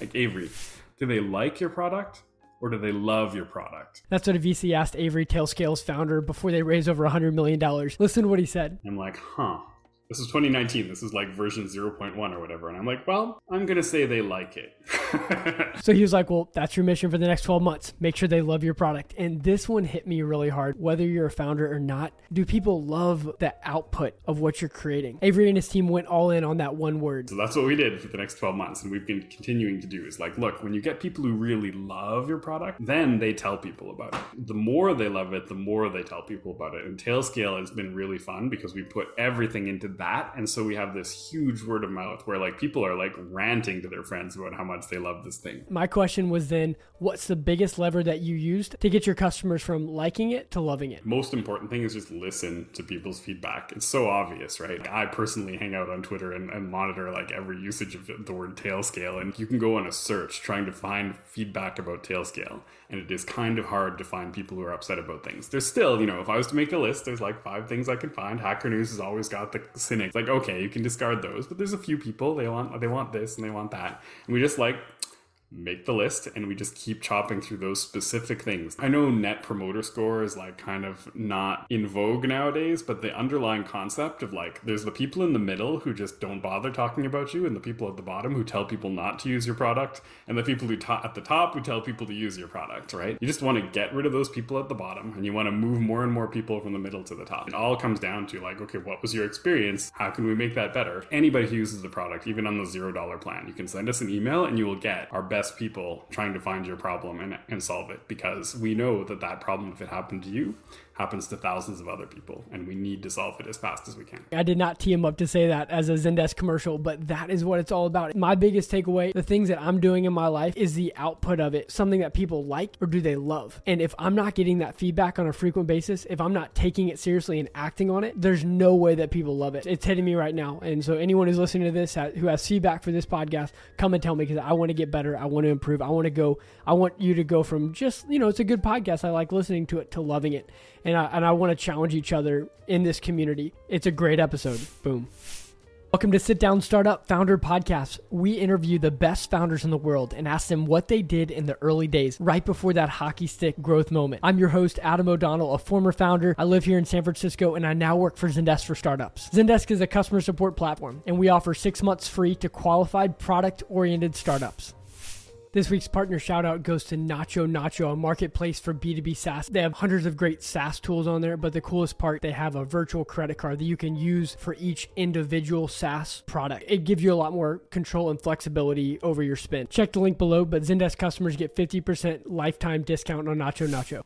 Like Avery, do they like your product or do they love your product? That's what a VC asked Avery Tailscale's founder before they raised over $100 million. Listen to what he said. I'm like, huh. This is 2019. This is like version 0.1 or whatever. And I'm like, well, I'm going to say they like it. so he was like, well, that's your mission for the next 12 months. Make sure they love your product. And this one hit me really hard. Whether you're a founder or not, do people love the output of what you're creating? Avery and his team went all in on that one word. So that's what we did for the next 12 months. And we've been continuing to do is like, look, when you get people who really love your product, then they tell people about it. The more they love it, the more they tell people about it. And Tailscale has been really fun because we put everything into that. And so we have this huge word of mouth where like people are like ranting to their friends about how much they love this thing. My question was then, what's the biggest lever that you used to get your customers from liking it to loving it? Most important thing is just listen to people's feedback. It's so obvious, right? I personally hang out on Twitter and, and monitor like every usage of the word Tailscale. And you can go on a search trying to find feedback about Tailscale. And it is kind of hard to find people who are upset about things. There's still, you know, if I was to make a list, there's like five things I could find. Hacker News has always got the cynics. Like, okay, you can discard those, but there's a few people they want they want this and they want that. And we just like make the list and we just keep chopping through those specific things. I know net promoter score is like kind of not in vogue nowadays, but the underlying concept of like there's the people in the middle who just don't bother talking about you and the people at the bottom who tell people not to use your product and the people who ta- at the top who tell people to use your product, right? You just want to get rid of those people at the bottom and you want to move more and more people from the middle to the top. It all comes down to like, okay, what was your experience? How can we make that better? Anybody who uses the product, even on the $0 plan, you can send us an email and you will get our best best people trying to find your problem and, and solve it because we know that that problem, if it happened to you, happens to thousands of other people, and we need to solve it as fast as we can. I did not tee him up to say that as a Zendesk commercial, but that is what it's all about. My biggest takeaway, the things that I'm doing in my life, is the output of it something that people like or do they love? And if I'm not getting that feedback on a frequent basis, if I'm not taking it seriously and acting on it, there's no way that people love it. It's hitting me right now. And so, anyone who's listening to this who has feedback for this podcast, come and tell me because I want to get better. I want to improve. I want to go, I want you to go from just, you know, it's a good podcast. I like listening to it to loving it and I, and I want to challenge each other in this community. It's a great episode. Boom. Welcome to Sit Down Startup Founder Podcast. We interview the best founders in the world and ask them what they did in the early days, right before that hockey stick growth moment. I'm your host, Adam O'Donnell, a former founder. I live here in San Francisco and I now work for Zendesk for Startups. Zendesk is a customer support platform and we offer six months free to qualified product oriented startups. This week's partner shout out goes to NachoNacho, a marketplace for B2B SaaS. They have hundreds of great SaaS tools on there, but the coolest part, they have a virtual credit card that you can use for each individual SaaS product. It gives you a lot more control and flexibility over your spend. Check the link below, but Zendesk customers get 50% lifetime discount on NachoNacho.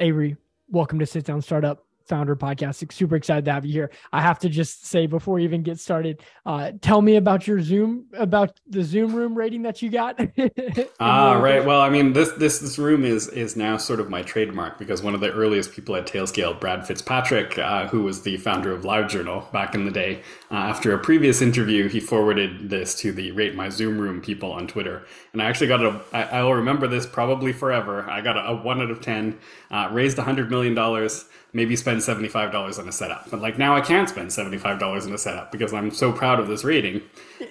Avery, welcome to Sit Down Startup founder podcast. Super excited to have you here. I have to just say before we even get started, uh, tell me about your Zoom, about the Zoom room rating that you got. ah, right. Well, I mean, this this this room is is now sort of my trademark because one of the earliest people at Tailscale, Brad Fitzpatrick, uh, who was the founder of LiveJournal back in the day, uh, after a previous interview, he forwarded this to the Rate My Zoom Room people on Twitter, and I actually got a. I, I will remember this probably forever. I got a, a one out of ten, uh, raised a hundred million dollars maybe spend $75 on a setup. But like now I can't spend $75 on a setup because I'm so proud of this rating.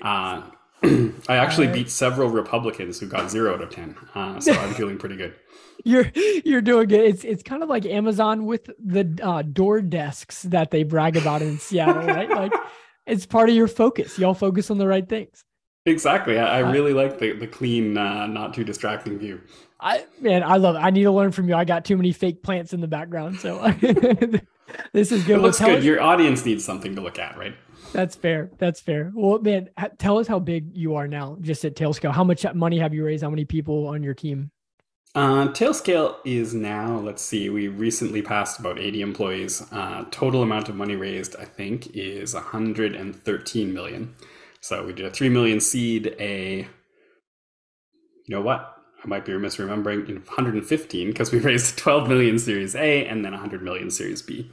Uh, I actually beat several Republicans who got zero out of 10. Uh, so I'm feeling pretty good. You're you're doing good. It's it's kind of like Amazon with the uh, door desks that they brag about in Seattle, right? Like it's part of your focus. Y'all focus on the right things. Exactly. I, I uh, really like the the clean, uh, not too distracting view. I man, I love it. I need to learn from you. I got too many fake plants in the background, so this is good. It looks well, good. Us, Your audience needs something to look at, right? That's fair. That's fair. Well, man, tell us how big you are now, just at Tailscale. How much money have you raised? How many people on your team? Uh, Tailscale is now, let's see, we recently passed about 80 employees. Uh, total amount of money raised, I think, is 113 million. So we did a 3 million seed, a, you know what? I might be misremembering, 115 because we raised 12 million Series A and then 100 million Series B.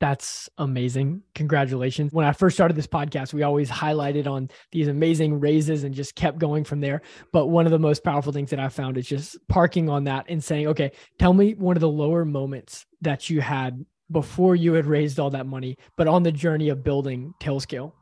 That's amazing. Congratulations. When I first started this podcast, we always highlighted on these amazing raises and just kept going from there. But one of the most powerful things that I found is just parking on that and saying, okay, tell me one of the lower moments that you had before you had raised all that money, but on the journey of building Tailscale.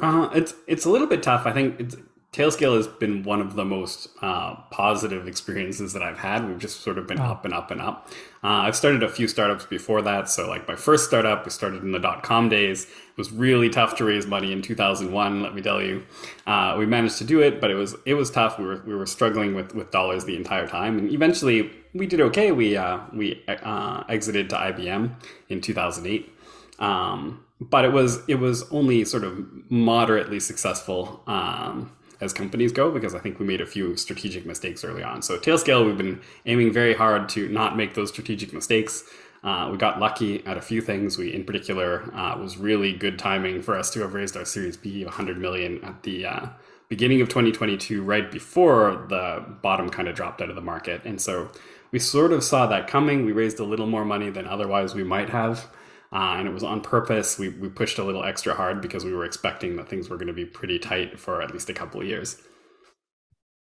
Uh, it's it's a little bit tough. I think it's Tailscale has been one of the most uh, positive experiences that I've had. We've just sort of been oh. up and up and up. Uh, I've started a few startups before that. So, like my first startup, we started in the dot com days. It was really tough to raise money in 2001. Let me tell you, uh, we managed to do it, but it was it was tough. We were we were struggling with with dollars the entire time, and eventually we did okay. We uh, we uh, exited to IBM in 2008. Um, but it was it was only sort of moderately successful um, as companies go because I think we made a few strategic mistakes early on. So Tailscale, we've been aiming very hard to not make those strategic mistakes. Uh, we got lucky at a few things. We, in particular, uh, was really good timing for us to have raised our Series B 100 million at the uh, beginning of 2022, right before the bottom kind of dropped out of the market. And so we sort of saw that coming. We raised a little more money than otherwise we might have. Uh, and it was on purpose. We, we pushed a little extra hard because we were expecting that things were going to be pretty tight for at least a couple of years.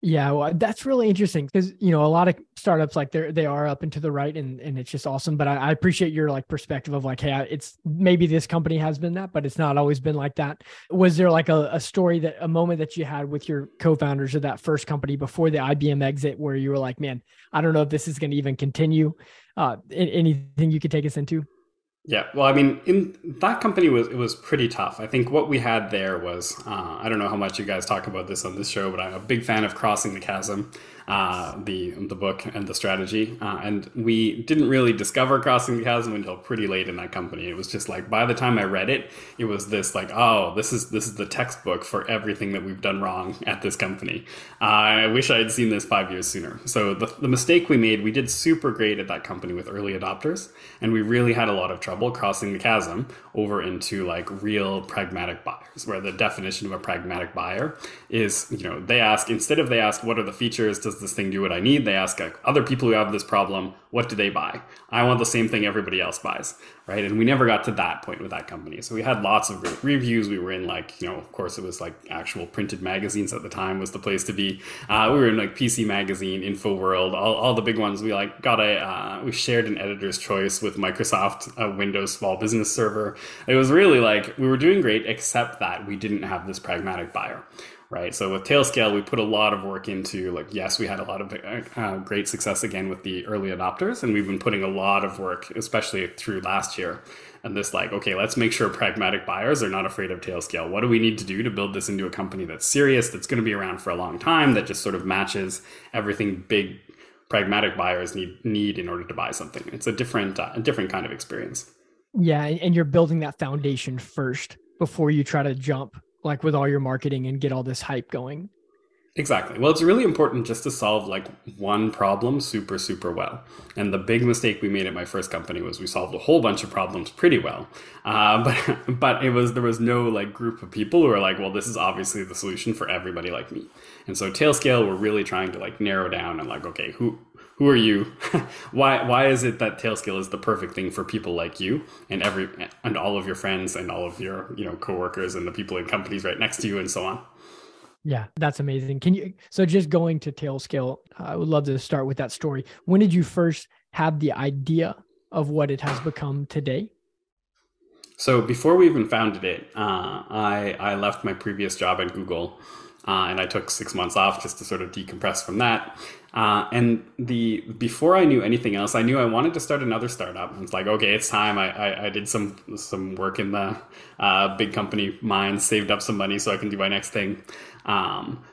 Yeah, well, that's really interesting because you know a lot of startups like they're they are up and to the right, and and it's just awesome. But I, I appreciate your like perspective of like, hey, it's maybe this company has been that, but it's not always been like that. Was there like a, a story that a moment that you had with your co-founders of that first company before the IBM exit where you were like, man, I don't know if this is going to even continue? Uh, anything you could take us into? Yeah, well, I mean, in that company was it was pretty tough. I think what we had there was uh, I don't know how much you guys talk about this on this show, but I'm a big fan of Crossing the Chasm uh, the the book and the strategy. Uh, and we didn't really discover Crossing the Chasm until pretty late in that company. It was just like by the time I read it, it was this like, oh, this is this is the textbook for everything that we've done wrong at this company. Uh, I wish I had seen this five years sooner. So the the mistake we made, we did super great at that company with early adopters, and we really had a lot of trouble crossing the chasm over into like real pragmatic buyers, where the definition of a pragmatic buyer is, you know, they ask instead of they ask what are the features does does this thing do what I need? They ask other people who have this problem, what do they buy? I want the same thing everybody else buys, right? And we never got to that point with that company. So we had lots of reviews. We were in like, you know, of course, it was like actual printed magazines at the time was the place to be. Uh, we were in like PC Magazine, InfoWorld, all, all the big ones. We like got a, uh, we shared an editor's choice with Microsoft a Windows Small Business Server. It was really like we were doing great, except that we didn't have this pragmatic buyer right? So with Tailscale, we put a lot of work into like, yes, we had a lot of uh, great success again with the early adopters, and we've been putting a lot of work, especially through last year. And this, like, okay, let's make sure pragmatic buyers are not afraid of Tailscale. What do we need to do to build this into a company that's serious, that's going to be around for a long time, that just sort of matches everything big pragmatic buyers need need in order to buy something? It's a different, uh, a different kind of experience. Yeah, and you're building that foundation first before you try to jump like with all your marketing and get all this hype going. Exactly. Well, it's really important just to solve like one problem super, super well. And the big mistake we made at my first company was we solved a whole bunch of problems pretty well. Uh, but but it was there was no like group of people who were like, well, this is obviously the solution for everybody like me. And so Tailscale, we're really trying to like narrow down and like, okay, who who are you? why why is it that Tailscale is the perfect thing for people like you and every and all of your friends and all of your you know coworkers and the people in companies right next to you and so on? Yeah, that's amazing. Can you so just going to Tailscale? I would love to start with that story. When did you first have the idea of what it has become today? So before we even founded it, uh, I I left my previous job at Google. Uh, and I took six months off just to sort of decompress from that. Uh, and the before I knew anything else, I knew I wanted to start another startup. It's like, okay, it's time. I, I, I did some some work in the uh, big company mine, saved up some money so I can do my next thing. Um,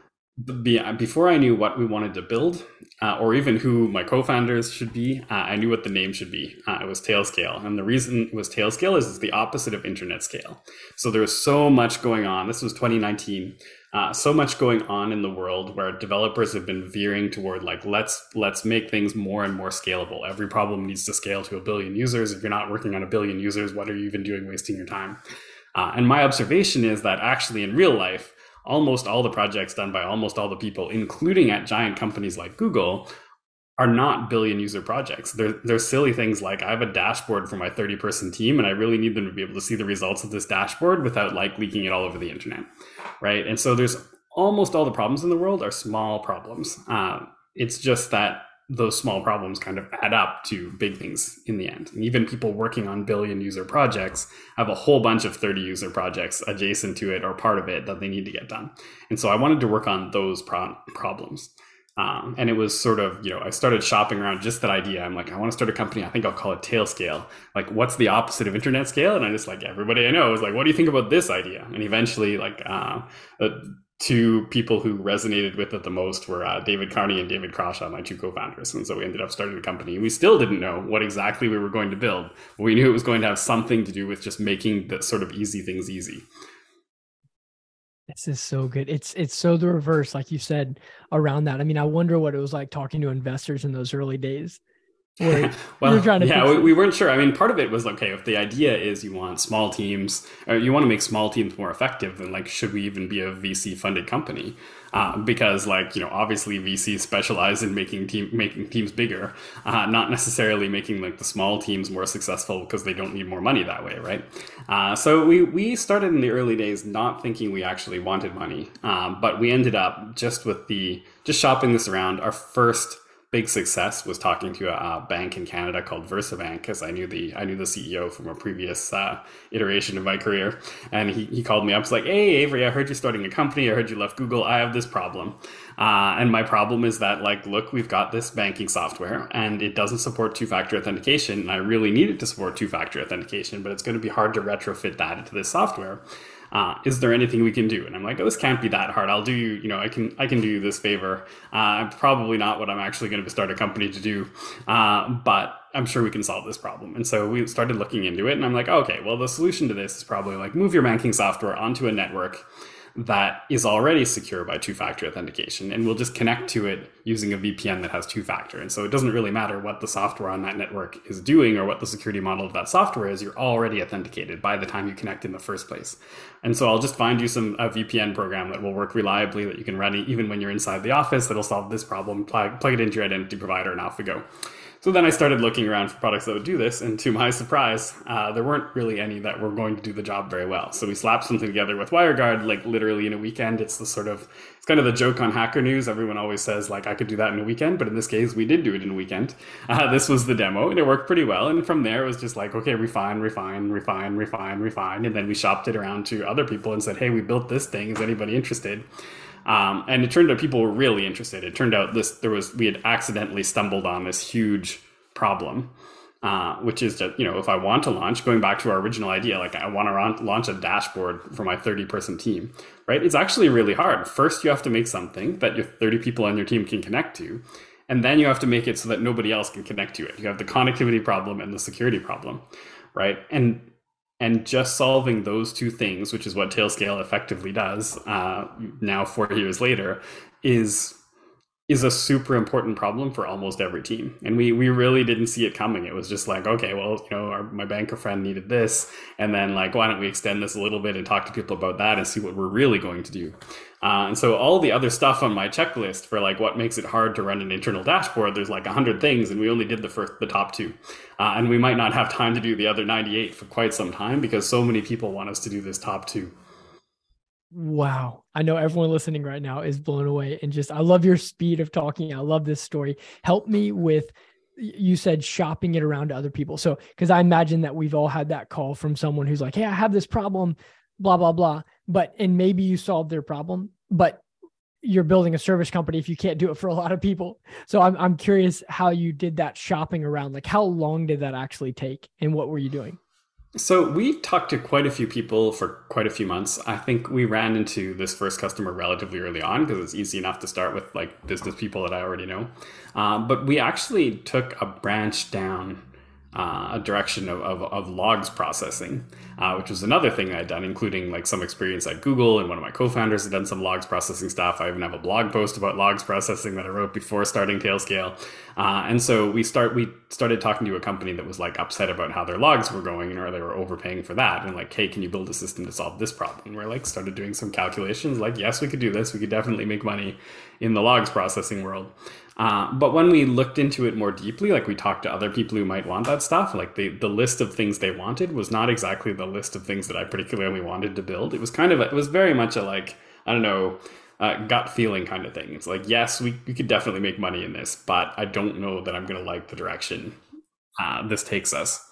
before I knew what we wanted to build, uh, or even who my co-founders should be, uh, I knew what the name should be. Uh, it was Tailscale, and the reason it was Tailscale is it's the opposite of internet scale. So there was so much going on. This was 2019 uh, so much going on in the world where developers have been veering toward like let's let's make things more and more scalable. Every problem needs to scale to a billion users. If you're not working on a billion users what are you even doing wasting your time? Uh, and my observation is that actually in real life almost all the projects done by almost all the people including at giant companies like google are not billion user projects. They're, they're silly things like I have a dashboard for my 30 person team and I really need them to be able to see the results of this dashboard without like leaking it all over the internet right? And so there's almost all the problems in the world are small problems. Uh, it's just that those small problems kind of add up to big things in the end. And even people working on billion user projects have a whole bunch of 30 user projects adjacent to it or part of it that they need to get done. And so I wanted to work on those pro- problems. Um, and it was sort of, you know, I started shopping around just that idea. I'm like, I want to start a company. I think I'll call it Tailscale. Like, what's the opposite of internet scale? And I just like everybody I know was like, what do you think about this idea? And eventually, like, uh, uh, two people who resonated with it the most were uh, David Carney and David Crawshaw, my two co-founders. And so we ended up starting the company. We still didn't know what exactly we were going to build. We knew it was going to have something to do with just making the sort of easy things easy. This is so good. It's it's so the reverse, like you said, around that. I mean, I wonder what it was like talking to investors in those early days. well, yeah, we, we, weren't sure. I mean, part of it was okay. If the idea is you want small teams, or you want to make small teams more effective, then like, should we even be a VC funded company? Uh, because like you know, obviously VCs specialize in making team making teams bigger, uh, not necessarily making like the small teams more successful because they don't need more money that way, right? Uh, so we we started in the early days not thinking we actually wanted money, um, but we ended up just with the just shopping this around. Our first big success was talking to a, bank in Canada called VersaBank because I knew the I knew the CEO from a previous uh, iteration of my career, and he, he called me up. He's like, "Hey Avery, I heard you're starting a company. I heard you left Google. I have this problem, uh, and my problem is that like, look, we've got this banking software, and it doesn't support two-factor authentication, and I really need it to support two-factor authentication, but it's going to be hard to retrofit that into this software." Uh, is there anything we can do? And I'm like, oh, this can't be that hard. I'll do you, you know, I can, I can do you this favor. Uh, probably not what I'm actually going to start a company to do, uh, but I'm sure we can solve this problem. And so we started looking into it, and I'm like, okay, well, the solution to this is probably like move your banking software onto a network that is already secure by two factor authentication. And we'll just connect to it using a VPN that has two factor. And so it doesn't really matter what the software on that network is doing or what the security model of that software is, you're already authenticated by the time you connect in the first place. And so I'll just find you some a VPN program that will work reliably that you can run even when you're inside the office that'll solve this problem, plug, plug it into your identity provider, and off we go. So then I started looking around for products that would do this, and to my surprise, uh, there weren't really any that were going to do the job very well. So we slapped something together with WireGuard, like literally in a weekend. It's the sort of it's kind of the joke on Hacker News. Everyone always says like I could do that in a weekend, but in this case, we did do it in a weekend. Uh, this was the demo, and it worked pretty well. And from there, it was just like okay, refine, refine, refine, refine, refine, and then we shopped it around to other people and said, hey, we built this thing. Is anybody interested? Um, and it turned out people were really interested. It turned out this there was we had accidentally stumbled on this huge problem, uh, which is that you know if I want to launch, going back to our original idea, like I want to launch a dashboard for my thirty person team, right? It's actually really hard. First, you have to make something that your thirty people on your team can connect to. And then you have to make it so that nobody else can connect to it. You have the connectivity problem and the security problem, right? And and just solving those two things, which is what Tailscale effectively does uh, now, four years later, is is a super important problem for almost every team. And we we really didn't see it coming. It was just like, okay, well, you know, our, my banker friend needed this, and then like, why don't we extend this a little bit and talk to people about that and see what we're really going to do. Uh, and so all the other stuff on my checklist for like what makes it hard to run an internal dashboard, there's like a hundred things, and we only did the first, the top two, uh, and we might not have time to do the other 98 for quite some time because so many people want us to do this top two. Wow. I know everyone listening right now is blown away and just, I love your speed of talking. I love this story. Help me with, you said shopping it around to other people. So, because I imagine that we've all had that call from someone who's like, Hey, I have this problem, blah, blah, blah but and maybe you solve their problem, but you're building a service company if you can't do it for a lot of people. So I'm I'm curious how you did that shopping around. Like how long did that actually take and what were you doing? So we talked to quite a few people for quite a few months. I think we ran into this first customer relatively early on because it's easy enough to start with like business people that I already know. Uh, but we actually took a branch down uh, a direction of, of, of logs processing, uh, which was another thing I'd done, including like some experience at Google. And one of my co-founders had done some logs processing stuff. I even have a blog post about logs processing that I wrote before starting Tailscale. Uh, and so we start we started talking to a company that was like upset about how their logs were going, or they were overpaying for that. And like, hey, can you build a system to solve this problem? And we're like started doing some calculations. Like, yes, we could do this. We could definitely make money in the logs processing world. Uh, but when we looked into it more deeply, like we talked to other people who might want that stuff, like the, the list of things they wanted was not exactly the list of things that I particularly wanted to build. It was kind of, a, it was very much a like, I don't know, uh, gut feeling kind of thing. It's like, yes, we, we could definitely make money in this, but I don't know that I'm going to like the direction uh, this takes us.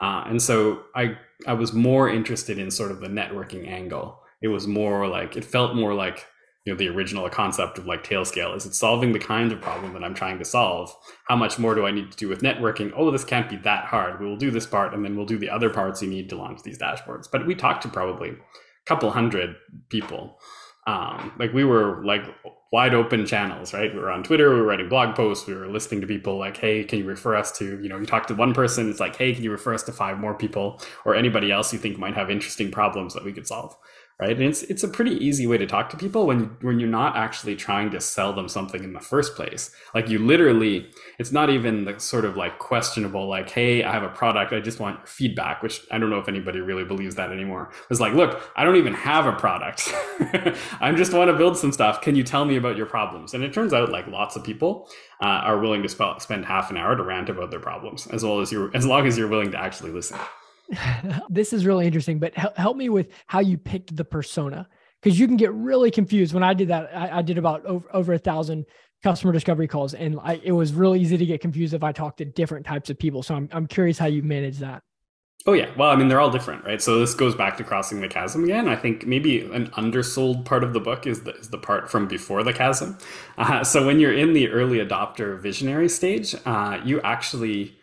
Uh, and so I I was more interested in sort of the networking angle. It was more like it felt more like you know the original concept of like Tailscale is it solving the kind of problem that I'm trying to solve. How much more do I need to do with networking? Oh, this can't be that hard. We will do this part and then we'll do the other parts you need to launch these dashboards. But we talked to probably a couple hundred people um, like we were like wide open channels, right? We were on Twitter, we were writing blog posts, we were listening to people like, hey, can you refer us to, you know, you talk to one person, it's like, hey, can you refer us to five more people or anybody else you think might have interesting problems that we could solve? Right? And it's it's a pretty easy way to talk to people when when you're not actually trying to sell them something in the first place. Like you literally, it's not even the sort of like questionable, like, hey, I have a product, I just want feedback, which I don't know if anybody really believes that anymore. It's like, look, I don't even have a product. I just want to build some stuff. Can you tell me about your problems? And it turns out like lots of people uh, are willing to sp- spend half an hour to rant about their problems, as well as you, as long as you're willing to actually listen. this is really interesting, but help, me with how you picked the persona because you can get really confused. When I did that, I, I did about over, over a thousand customer discovery calls, and I, it was really easy to get confused if I talked to different types of people. So I'm, I'm curious how you manage that. Oh yeah, well, I mean, they're all different, right? So this goes back to crossing the chasm again. I think maybe an undersold part of the book is the, is the part from before the chasm. Uh, so when you're in the early adopter visionary stage, uh, you actually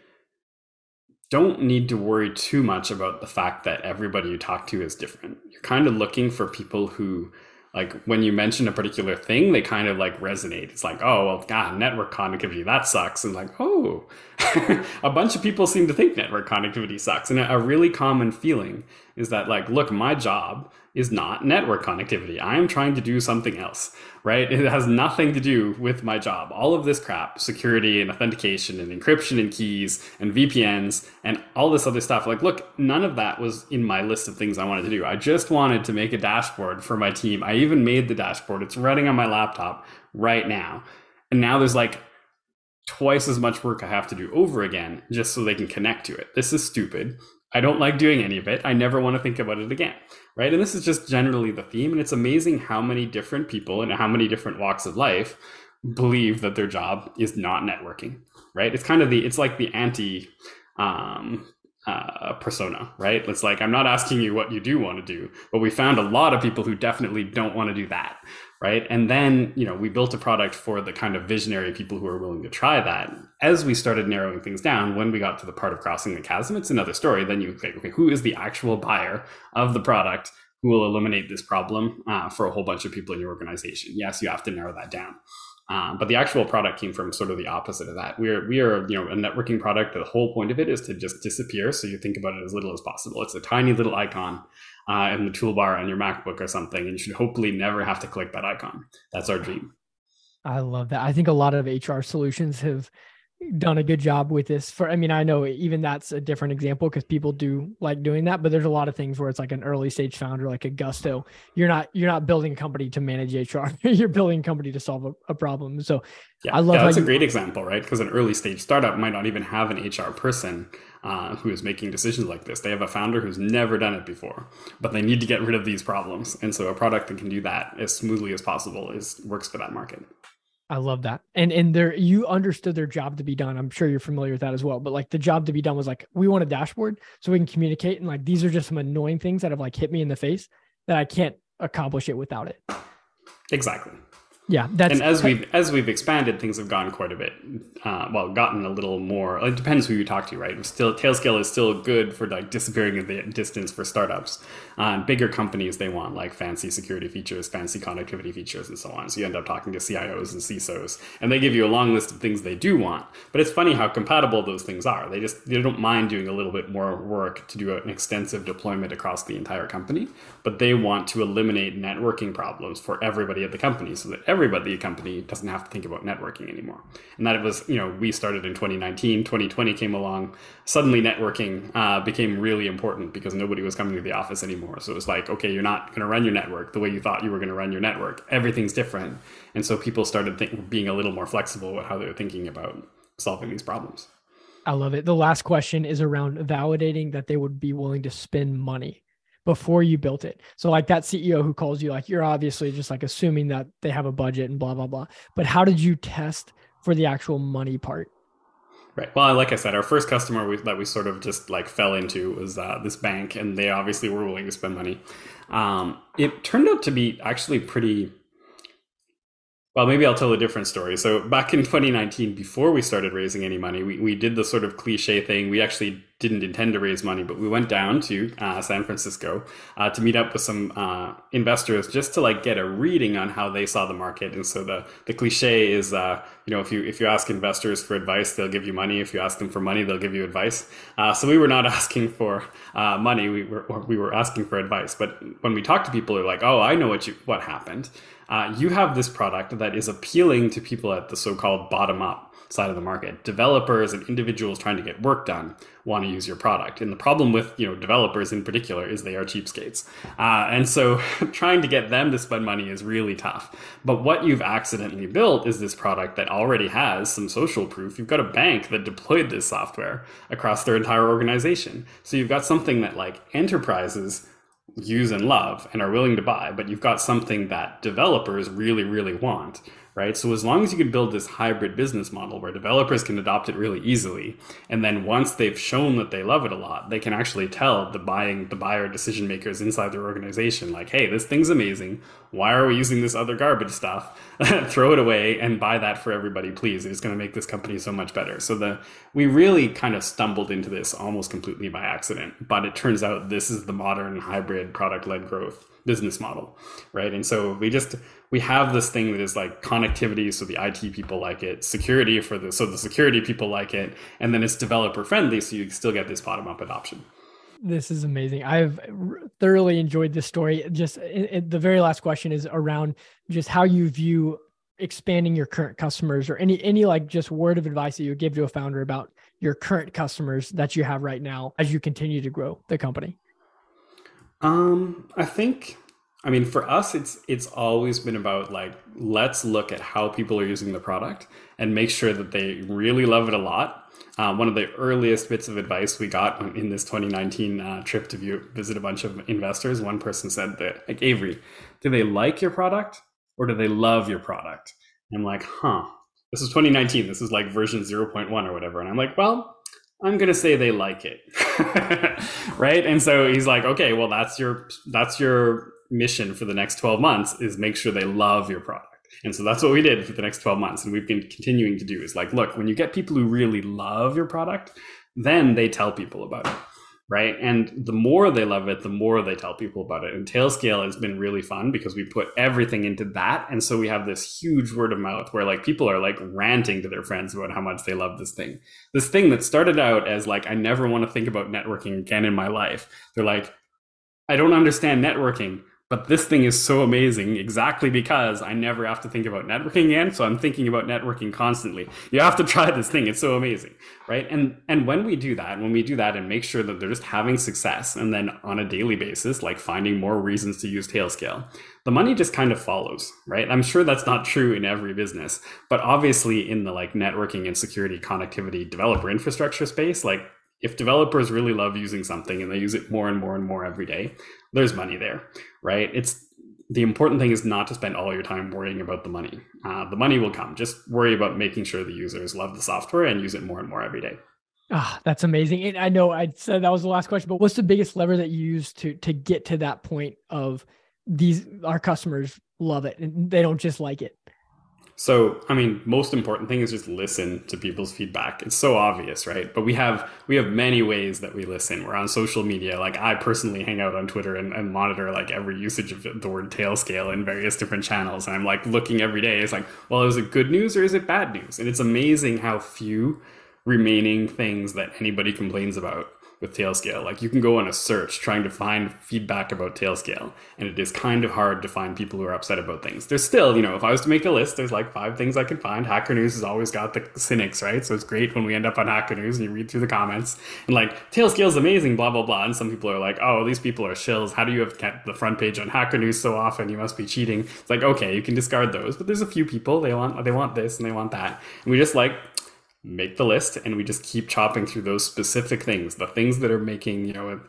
don't need to worry too much about the fact that everybody you talk to is different. You're kind of looking for people who like when you mention a particular thing, they kind of like resonate. It's like, oh, well, God, network connectivity, that sucks. And like, oh, a bunch of people seem to think network connectivity sucks. And a really common feeling is that, like, look, my job is not network connectivity. I am trying to do something else, right? It has nothing to do with my job. All of this crap, security and authentication and encryption and keys and VPNs and all this other stuff. Like, look, none of that was in my list of things I wanted to do. I just wanted to make a dashboard for my team. I even made the dashboard. It's running on my laptop right now. And now there's like twice as much work I have to do over again just so they can connect to it. This is stupid. I don't like doing any of it. I never want to think about it again. Right. And this is just generally the theme. And it's amazing how many different people and how many different walks of life believe that their job is not networking. Right. It's kind of the, it's like the anti um, uh, persona, right? It's like, I'm not asking you what you do want to do, but we found a lot of people who definitely don't want to do that, right? And then, you know, we built a product for the kind of visionary people who are willing to try that. As we started narrowing things down, when we got to the part of crossing the chasm, it's another story. Then you say, okay, who is the actual buyer of the product who will eliminate this problem uh, for a whole bunch of people in your organization? Yes, you have to narrow that down. Um, but the actual product came from sort of the opposite of that. We are we are you know a networking product. The whole point of it is to just disappear, so you think about it as little as possible. It's a tiny little icon uh, in the toolbar on your MacBook or something, and you should hopefully never have to click that icon. That's our dream. I love that. I think a lot of HR solutions have done a good job with this for i mean i know even that's a different example because people do like doing that but there's a lot of things where it's like an early stage founder like a gusto. You're not you're not building a company to manage hr you're building a company to solve a, a problem. So yeah, i love yeah, that's you, a great example right? Because an early stage startup might not even have an hr person uh, who is making decisions like this. They have a founder who's never done it before but they need to get rid of these problems. And so a product that can do that as smoothly as possible is works for that market I love that. And and there you understood their job to be done. I'm sure you're familiar with that as well. But like the job to be done was like we want a dashboard so we can communicate and like these are just some annoying things that have like hit me in the face that I can't accomplish it without it. Exactly yeah that's and as we've as we've expanded things have gone quite a bit uh, well gotten a little more it depends who you talk to right still tailscale is still good for like disappearing in the distance for startups uh, bigger companies they want like fancy security features fancy connectivity features and so on so you end up talking to cios and cisos and they give you a long list of things they do want but it's funny how compatible those things are they just they don't mind doing a little bit more work to do an extensive deployment across the entire company but they want to eliminate networking problems for everybody at the company so that everybody at the company doesn't have to think about networking anymore. And that was, you know, we started in 2019, 2020 came along. Suddenly networking uh, became really important because nobody was coming to the office anymore. So it was like, okay, you're not going to run your network the way you thought you were going to run your network. Everything's different. And so people started think, being a little more flexible about how they're thinking about solving these problems. I love it. The last question is around validating that they would be willing to spend money before you built it. So like that CEO who calls you, like you're obviously just like assuming that they have a budget and blah blah blah. But how did you test for the actual money part? Right. Well, like I said, our first customer we, that we sort of just like fell into was uh, this bank, and they obviously were willing to spend money. Um, it turned out to be actually pretty well, maybe I'll tell a different story. So back in 2019, before we started raising any money, we, we did the sort of cliche thing. We actually didn't intend to raise money, but we went down to uh, San Francisco uh, to meet up with some uh, investors just to like get a reading on how they saw the market. And so the the cliche is, uh, you know, if you if you ask investors for advice, they'll give you money. If you ask them for money, they'll give you advice. Uh, so we were not asking for uh, money. We were we were asking for advice. But when we talk to people, they're like, "Oh, I know what you what happened." Uh, you have this product that is appealing to people at the so-called bottom up side of the market. Developers and individuals trying to get work done want to use your product. And the problem with you know developers in particular is they are cheapskates. Uh, and so trying to get them to spend money is really tough. But what you've accidentally built is this product that already has some social proof. You've got a bank that deployed this software across their entire organization. So you've got something that like enterprises use and love and are willing to buy, but you've got something that developers really, really want, right? So as long as you can build this hybrid business model where developers can adopt it really easily, and then once they've shown that they love it a lot, they can actually tell the buying the buyer decision makers inside their organization, like, hey, this thing's amazing. Why are we using this other garbage stuff? Throw it away and buy that for everybody, please. It's going to make this company so much better. So the we really kind of stumbled into this almost completely by accident, but it turns out this is the modern hybrid product led growth business model, right? And so we just we have this thing that is like connectivity, so the IT people like it, security for the so the security people like it, and then it's developer friendly, so you still get this bottom up adoption. This is amazing. I've thoroughly enjoyed this story. Just it, the very last question is around just how you view expanding your current customers or any any like just word of advice that you give to a founder about your current customers that you have right now as you continue to grow the company um i think I mean, for us, it's it's always been about like let's look at how people are using the product and make sure that they really love it a lot. Uh, one of the earliest bits of advice we got in this 2019 uh, trip to view, visit a bunch of investors, one person said that, like Avery, do they like your product or do they love your product? And I'm like, huh. This is 2019. This is like version 0.1 or whatever. And I'm like, well, I'm gonna say they like it, right? And so he's like, okay, well, that's your that's your mission for the next 12 months is make sure they love your product. And so that's what we did for the next 12 months. And we've been continuing to do is like, look, when you get people who really love your product, then they tell people about it. Right. And the more they love it, the more they tell people about it. And Tailscale has been really fun because we put everything into that. And so we have this huge word of mouth where like people are like ranting to their friends about how much they love this thing. This thing that started out as like, I never want to think about networking again in my life. They're like, I don't understand networking but this thing is so amazing exactly because I never have to think about networking again. So I'm thinking about networking constantly. You have to try this thing. It's so amazing. Right. And and when we do that, when we do that and make sure that they're just having success and then on a daily basis, like finding more reasons to use Tailscale, the money just kind of follows, right? I'm sure that's not true in every business, but obviously in the like networking and security connectivity developer infrastructure space, like if developers really love using something and they use it more and more and more every day, there's money there, right? It's the important thing is not to spend all your time worrying about the money. Uh, the money will come. Just worry about making sure the users love the software and use it more and more every day. Ah, that's amazing. And I know I said that was the last question, but what's the biggest lever that you use to to get to that point of these our customers love it and they don't just like it? So, I mean, most important thing is just listen to people's feedback. It's so obvious, right? But we have we have many ways that we listen. We're on social media. Like I personally hang out on Twitter and, and monitor like every usage of the word Tailscale in various different channels. And I'm like looking every day. It's like, well, is it good news or is it bad news? And it's amazing how few remaining things that anybody complains about with Tailscale. Like you can go on a search trying to find feedback about Tailscale, and it is kind of hard to find people who are upset about things. There's still, you know, if I was to make a list, there's like five things I can find. Hacker News has always got the cynics, right? So it's great when we end up on Hacker News and you read through the comments and like Tailscale is amazing, blah blah blah. And some people are like, oh, these people are shills. How do you have kept the front page on Hacker News so often? You must be cheating. It's like okay, you can discard those, but there's a few people they want they want this and they want that, and we just like make the list and we just keep chopping through those specific things the things that are making you know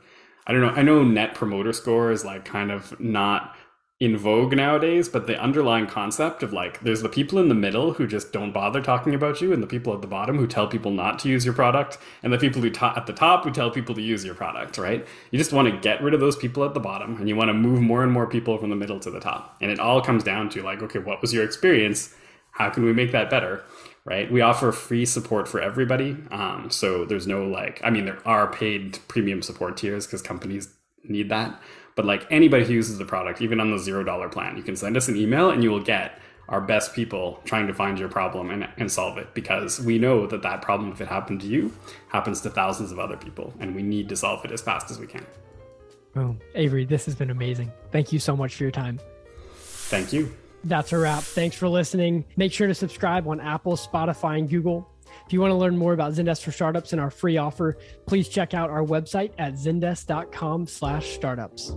I don't know. I know net promoter score is like kind of not in vogue nowadays, but the underlying concept of like there's the people in the middle who just don't bother talking about you, and the people at the bottom who tell people not to use your product, and the people who ta- at the top who tell people to use your product, right? You just want to get rid of those people at the bottom, and you want to move more and more people from the middle to the top. And it all comes down to like, okay, what was your experience? How can we make that better? Right? We offer free support for everybody. Um, so there's no like, I mean, there are paid premium support tiers because companies need that but like anybody who uses the product, even on the zero dollar plan, you can send us an email and you will get our best people trying to find your problem and, and solve it because we know that that problem, if it happened to you, happens to thousands of other people. And we need to solve it as fast as we can. Boom. Avery, this has been amazing. Thank you so much for your time. Thank you. That's a wrap. Thanks for listening. Make sure to subscribe on Apple, Spotify, and Google. If you want to learn more about Zendesk for startups and our free offer, please check out our website at zendesk.com slash startups.